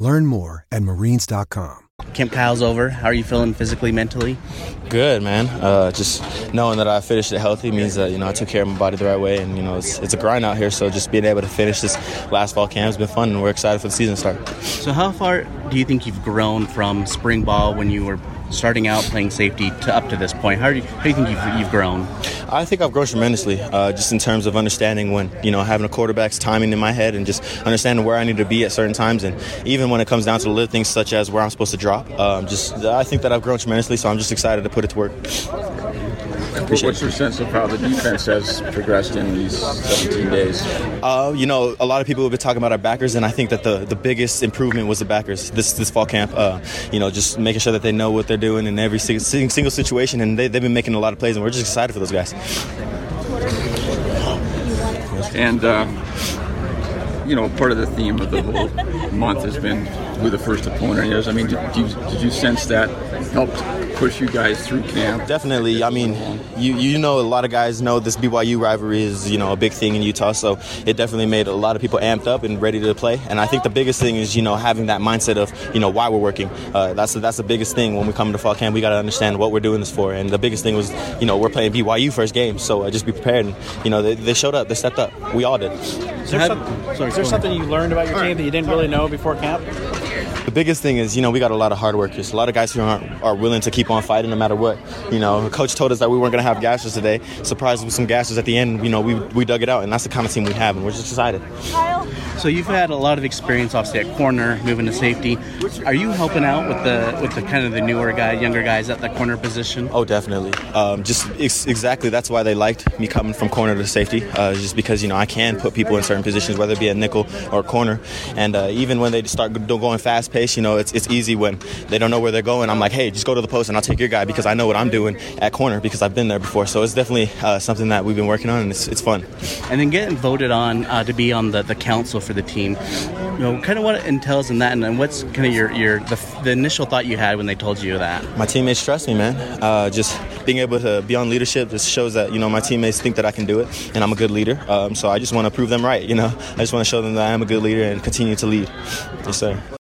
Learn more at marines.com. Camp Kyle's over. How are you feeling physically, mentally? Good, man. Uh, just knowing that I finished it healthy means that you know I took care of my body the right way, and you know it's, it's a grind out here. So just being able to finish this last fall camp has been fun, and we're excited for the season to start. So how far do you think you've grown from spring ball when you were starting out playing safety to up to this point? How do you, how do you think you've, you've grown? I think I've grown tremendously, uh, just in terms of understanding when you know having a quarterback's timing in my head and just understanding where I need to be at certain times, and even when it comes down to the little things such as where I'm supposed to drop. Um, just I think that I've grown tremendously, so I'm just excited to put it to work. Appreciate What's your sense of how the defense has progressed in these 17 days? Uh, you know, a lot of people have been talking about our backers, and I think that the, the biggest improvement was the backers this this fall camp. Uh, you know, just making sure that they know what they're doing in every single, single situation, and they, they've been making a lot of plays, and we're just excited for those guys. And. Uh, you know, part of the theme of the whole month has been who the first opponent is. I mean, did, did, you, did you sense that helped push you guys through camp? Definitely. I mean, you you know a lot of guys know this BYU rivalry is you know a big thing in Utah, so it definitely made a lot of people amped up and ready to play. And I think the biggest thing is you know having that mindset of you know why we're working. Uh, that's that's the biggest thing when we come to fall camp. We got to understand what we're doing this for. And the biggest thing was you know we're playing BYU first game, so uh, just be prepared. And you know they, they, showed up, they stepped up. We all did. Is some, sorry, is there something you learned about your team that you didn't really know before camp? The biggest thing is, you know, we got a lot of hard workers, a lot of guys who aren't, are willing to keep on fighting no matter what. You know, the coach told us that we weren't going to have gassers today. Surprised with some gassers at the end. You know, we, we dug it out, and that's the kind of team we have, and we're just excited. So you've had a lot of experience, obviously at corner, moving to safety. Are you helping out with the with the kind of the newer guy, younger guys at the corner position? Oh, definitely. Um, just ex- exactly. That's why they liked me coming from corner to safety, uh, just because you know I can put people in certain positions, whether it be a nickel or corner. And uh, even when they start going fast paced, you know, it's it's easy when they don't know where they're going. I'm like, hey, just go to the post and I'll take your guy because I know what I'm doing at corner because I've been there before. So it's definitely uh, something that we've been working on and it's, it's fun. And then getting voted on uh, to be on the, the council for the team, you know, kind of what it entails in that, and, what's kind of your your the, the, initial thought you had when they told you that? My teammates trust me, man. Uh, just being able to be on leadership just shows that you know my teammates think that I can do it, and I'm a good leader. Um, so I just want to prove them right. You know, I just want to show them that I am a good leader and continue to lead. Yes, sir.